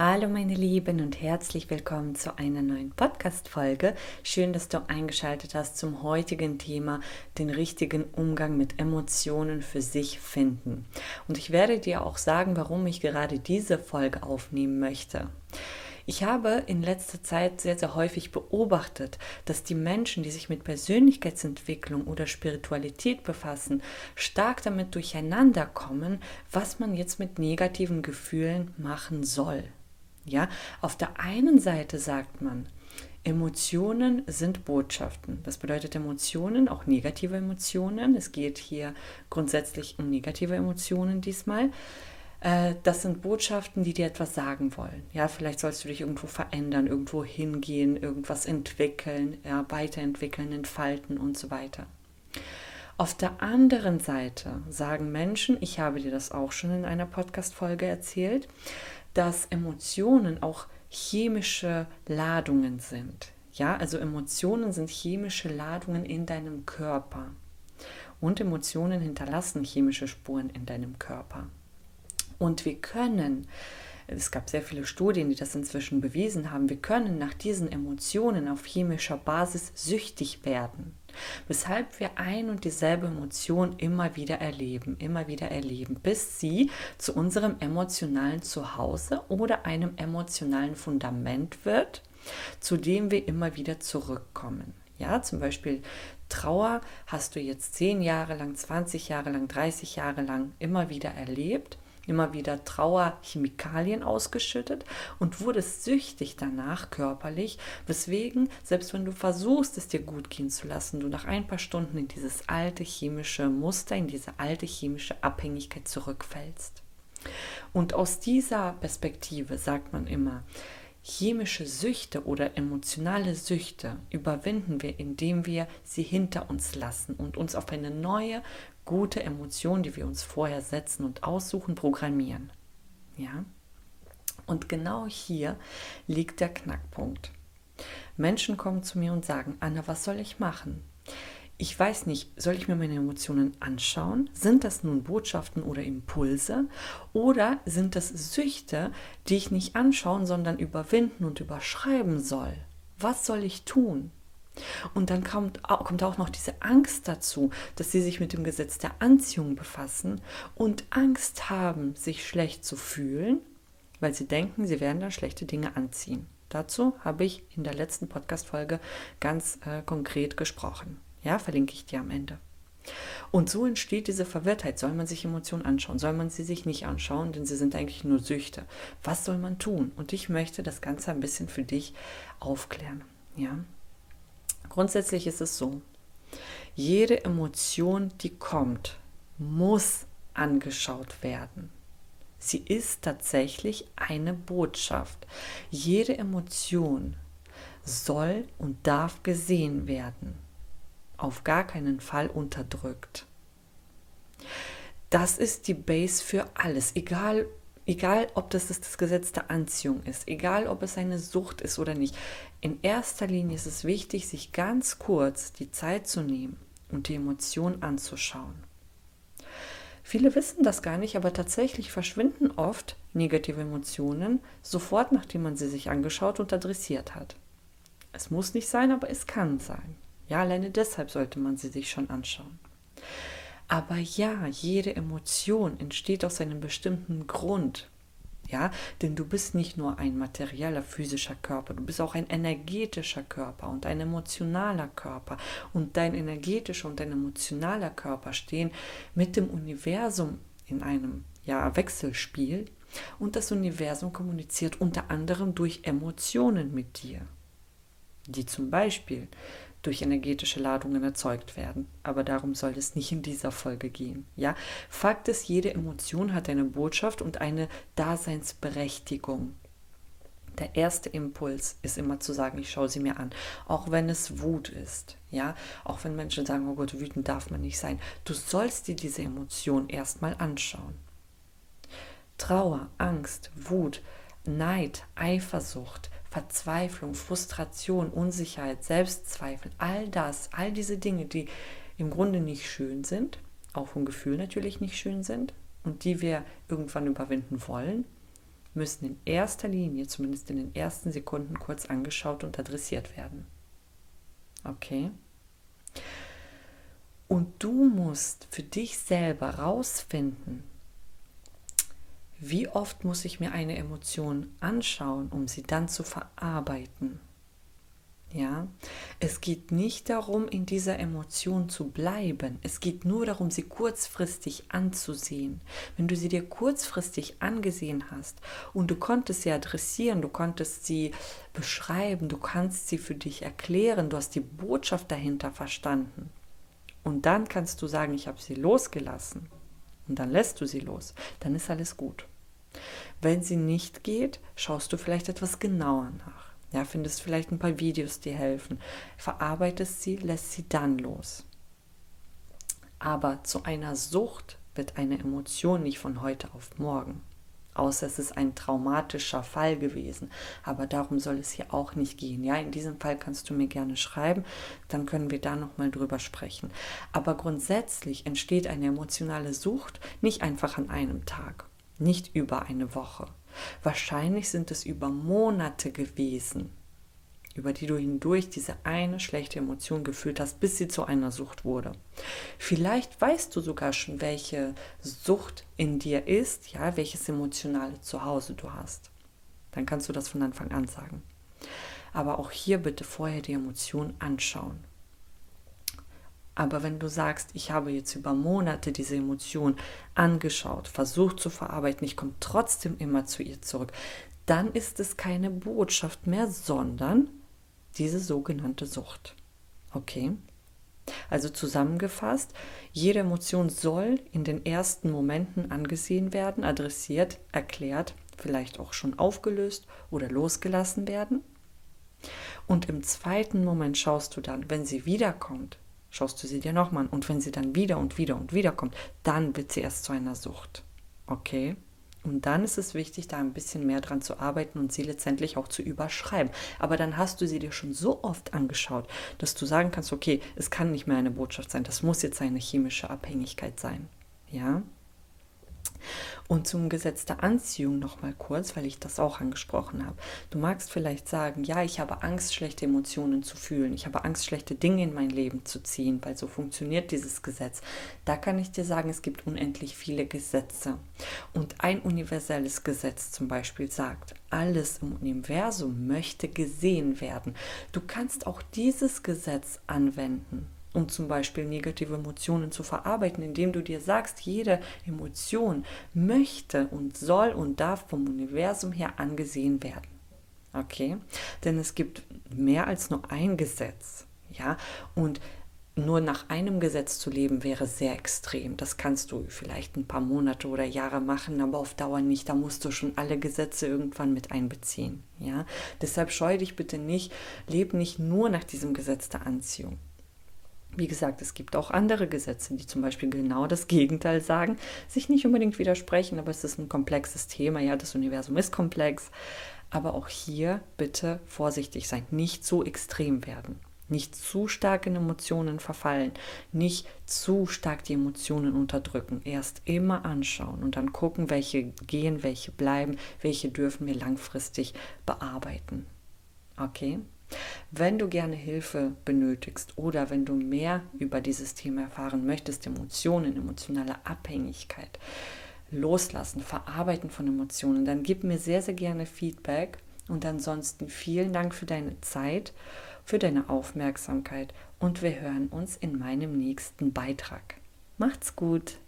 Hallo meine Lieben und herzlich willkommen zu einer neuen Podcast-Folge. Schön, dass du eingeschaltet hast zum heutigen Thema, den richtigen Umgang mit Emotionen für sich finden. Und ich werde dir auch sagen, warum ich gerade diese Folge aufnehmen möchte. Ich habe in letzter Zeit sehr, sehr häufig beobachtet, dass die Menschen, die sich mit Persönlichkeitsentwicklung oder Spiritualität befassen, stark damit durcheinander kommen, was man jetzt mit negativen Gefühlen machen soll. Ja, auf der einen Seite sagt man, Emotionen sind Botschaften. Das bedeutet Emotionen, auch negative Emotionen. Es geht hier grundsätzlich um negative Emotionen diesmal. Äh, das sind Botschaften, die dir etwas sagen wollen. Ja, vielleicht sollst du dich irgendwo verändern, irgendwo hingehen, irgendwas entwickeln, ja, weiterentwickeln, entfalten und so weiter. Auf der anderen Seite sagen Menschen, ich habe dir das auch schon in einer Podcast-Folge erzählt, dass Emotionen auch chemische Ladungen sind. Ja, also Emotionen sind chemische Ladungen in deinem Körper. Und Emotionen hinterlassen chemische Spuren in deinem Körper. Und wir können, es gab sehr viele Studien, die das inzwischen bewiesen haben, wir können nach diesen Emotionen auf chemischer Basis süchtig werden weshalb wir ein und dieselbe Emotion immer wieder erleben, immer wieder erleben, bis sie zu unserem emotionalen Zuhause oder einem emotionalen Fundament wird, zu dem wir immer wieder zurückkommen. Ja, zum Beispiel Trauer hast du jetzt zehn Jahre lang, 20 Jahre lang, 30 Jahre lang immer wieder erlebt immer wieder Trauerchemikalien ausgeschüttet und wurdest süchtig danach körperlich, weswegen, selbst wenn du versuchst, es dir gut gehen zu lassen, du nach ein paar Stunden in dieses alte chemische Muster, in diese alte chemische Abhängigkeit zurückfällst. Und aus dieser Perspektive sagt man immer, chemische Süchte oder emotionale Süchte überwinden wir, indem wir sie hinter uns lassen und uns auf eine neue, gute Emotion, die wir uns vorher setzen und aussuchen, programmieren. Ja? Und genau hier liegt der Knackpunkt. Menschen kommen zu mir und sagen, Anna, was soll ich machen? Ich weiß nicht, soll ich mir meine Emotionen anschauen? Sind das nun Botschaften oder Impulse? Oder sind das Süchte, die ich nicht anschauen, sondern überwinden und überschreiben soll? Was soll ich tun? Und dann kommt, kommt auch noch diese Angst dazu, dass sie sich mit dem Gesetz der Anziehung befassen und Angst haben, sich schlecht zu fühlen, weil sie denken, sie werden dann schlechte Dinge anziehen. Dazu habe ich in der letzten Podcast-Folge ganz äh, konkret gesprochen. Ja, verlinke ich dir am Ende. Und so entsteht diese Verwirrtheit. Soll man sich Emotionen anschauen? Soll man sie sich nicht anschauen? Denn sie sind eigentlich nur Süchte. Was soll man tun? Und ich möchte das Ganze ein bisschen für dich aufklären. Ja, Grundsätzlich ist es so, jede Emotion, die kommt, muss angeschaut werden. Sie ist tatsächlich eine Botschaft. Jede Emotion soll und darf gesehen werden, auf gar keinen Fall unterdrückt. Das ist die Base für alles, egal Egal, ob das das Gesetz der Anziehung ist, egal, ob es eine Sucht ist oder nicht. In erster Linie ist es wichtig, sich ganz kurz die Zeit zu nehmen und die Emotion anzuschauen. Viele wissen das gar nicht, aber tatsächlich verschwinden oft negative Emotionen sofort, nachdem man sie sich angeschaut und adressiert hat. Es muss nicht sein, aber es kann sein. Ja, alleine deshalb sollte man sie sich schon anschauen. Aber ja, jede Emotion entsteht aus einem bestimmten Grund. Ja, denn du bist nicht nur ein materieller physischer Körper, du bist auch ein energetischer Körper und ein emotionaler Körper. Und dein energetischer und dein emotionaler Körper stehen mit dem Universum in einem ja, Wechselspiel. Und das Universum kommuniziert unter anderem durch Emotionen mit dir, die zum Beispiel durch energetische Ladungen erzeugt werden. Aber darum soll es nicht in dieser Folge gehen. Ja, Fakt ist, jede Emotion hat eine Botschaft und eine Daseinsberechtigung. Der erste Impuls ist immer zu sagen, ich schaue sie mir an, auch wenn es Wut ist. Ja, auch wenn Menschen sagen, oh Gott, wütend darf man nicht sein. Du sollst dir diese Emotion erstmal anschauen. Trauer, Angst, Wut, Neid, Eifersucht, Verzweiflung, Frustration, Unsicherheit, Selbstzweifel, all das, all diese Dinge, die im Grunde nicht schön sind, auch vom Gefühl natürlich nicht schön sind und die wir irgendwann überwinden wollen, müssen in erster Linie, zumindest in den ersten Sekunden, kurz angeschaut und adressiert werden. Okay? Und du musst für dich selber rausfinden, wie oft muss ich mir eine Emotion anschauen, um sie dann zu verarbeiten. Ja, es geht nicht darum, in dieser Emotion zu bleiben. Es geht nur darum, sie kurzfristig anzusehen. Wenn du sie dir kurzfristig angesehen hast und du konntest sie adressieren, du konntest sie beschreiben, du kannst sie für dich erklären, du hast die Botschaft dahinter verstanden. Und dann kannst du sagen, ich habe sie losgelassen. Und dann lässt du sie los. Dann ist alles gut. Wenn sie nicht geht, schaust du vielleicht etwas genauer nach. Ja, findest vielleicht ein paar Videos, die helfen. Verarbeitest sie, lässt sie dann los. Aber zu einer Sucht wird eine Emotion nicht von heute auf morgen. Außer es ist ein traumatischer Fall gewesen. Aber darum soll es hier auch nicht gehen. Ja, in diesem Fall kannst du mir gerne schreiben, dann können wir da nochmal drüber sprechen. Aber grundsätzlich entsteht eine emotionale Sucht nicht einfach an einem Tag, nicht über eine Woche, Wahrscheinlich sind es über Monate gewesen, über die du hindurch diese eine schlechte Emotion gefühlt hast, bis sie zu einer Sucht wurde. Vielleicht weißt du sogar schon, welche Sucht in dir ist, ja, welches emotionale Zuhause du hast. Dann kannst du das von Anfang an sagen. Aber auch hier bitte vorher die Emotion anschauen. Aber wenn du sagst, ich habe jetzt über Monate diese Emotion angeschaut, versucht zu verarbeiten, ich komme trotzdem immer zu ihr zurück, dann ist es keine Botschaft mehr, sondern diese sogenannte Sucht. Okay? Also zusammengefasst, jede Emotion soll in den ersten Momenten angesehen werden, adressiert, erklärt, vielleicht auch schon aufgelöst oder losgelassen werden. Und im zweiten Moment schaust du dann, wenn sie wiederkommt, schaust du sie dir nochmal an. Und wenn sie dann wieder und wieder und wieder kommt, dann wird sie erst zu einer Sucht. Okay? Und dann ist es wichtig, da ein bisschen mehr dran zu arbeiten und sie letztendlich auch zu überschreiben. Aber dann hast du sie dir schon so oft angeschaut, dass du sagen kannst, okay, es kann nicht mehr eine Botschaft sein, das muss jetzt eine chemische Abhängigkeit sein. Ja? Und zum Gesetz der Anziehung noch mal kurz, weil ich das auch angesprochen habe. Du magst vielleicht sagen, ja, ich habe Angst, schlechte Emotionen zu fühlen. Ich habe Angst, schlechte Dinge in mein Leben zu ziehen, weil so funktioniert dieses Gesetz. Da kann ich dir sagen, es gibt unendlich viele Gesetze. Und ein universelles Gesetz zum Beispiel sagt, alles im Universum möchte gesehen werden. Du kannst auch dieses Gesetz anwenden um zum Beispiel negative Emotionen zu verarbeiten, indem du dir sagst, jede Emotion möchte und soll und darf vom Universum her angesehen werden. Okay? Denn es gibt mehr als nur ein Gesetz. Ja? Und nur nach einem Gesetz zu leben wäre sehr extrem. Das kannst du vielleicht ein paar Monate oder Jahre machen, aber auf Dauer nicht. Da musst du schon alle Gesetze irgendwann mit einbeziehen. Ja? Deshalb scheu dich bitte nicht, leb nicht nur nach diesem Gesetz der Anziehung. Wie gesagt, es gibt auch andere Gesetze, die zum Beispiel genau das Gegenteil sagen, sich nicht unbedingt widersprechen, aber es ist ein komplexes Thema. Ja, das Universum ist komplex. Aber auch hier bitte vorsichtig sein, nicht so extrem werden, nicht zu stark in Emotionen verfallen, nicht zu stark die Emotionen unterdrücken. Erst immer anschauen und dann gucken, welche gehen, welche bleiben, welche dürfen wir langfristig bearbeiten. Okay? Wenn du gerne Hilfe benötigst oder wenn du mehr über dieses Thema erfahren möchtest, Emotionen, emotionale Abhängigkeit, Loslassen, Verarbeiten von Emotionen, dann gib mir sehr, sehr gerne Feedback. Und ansonsten vielen Dank für deine Zeit, für deine Aufmerksamkeit und wir hören uns in meinem nächsten Beitrag. Macht's gut!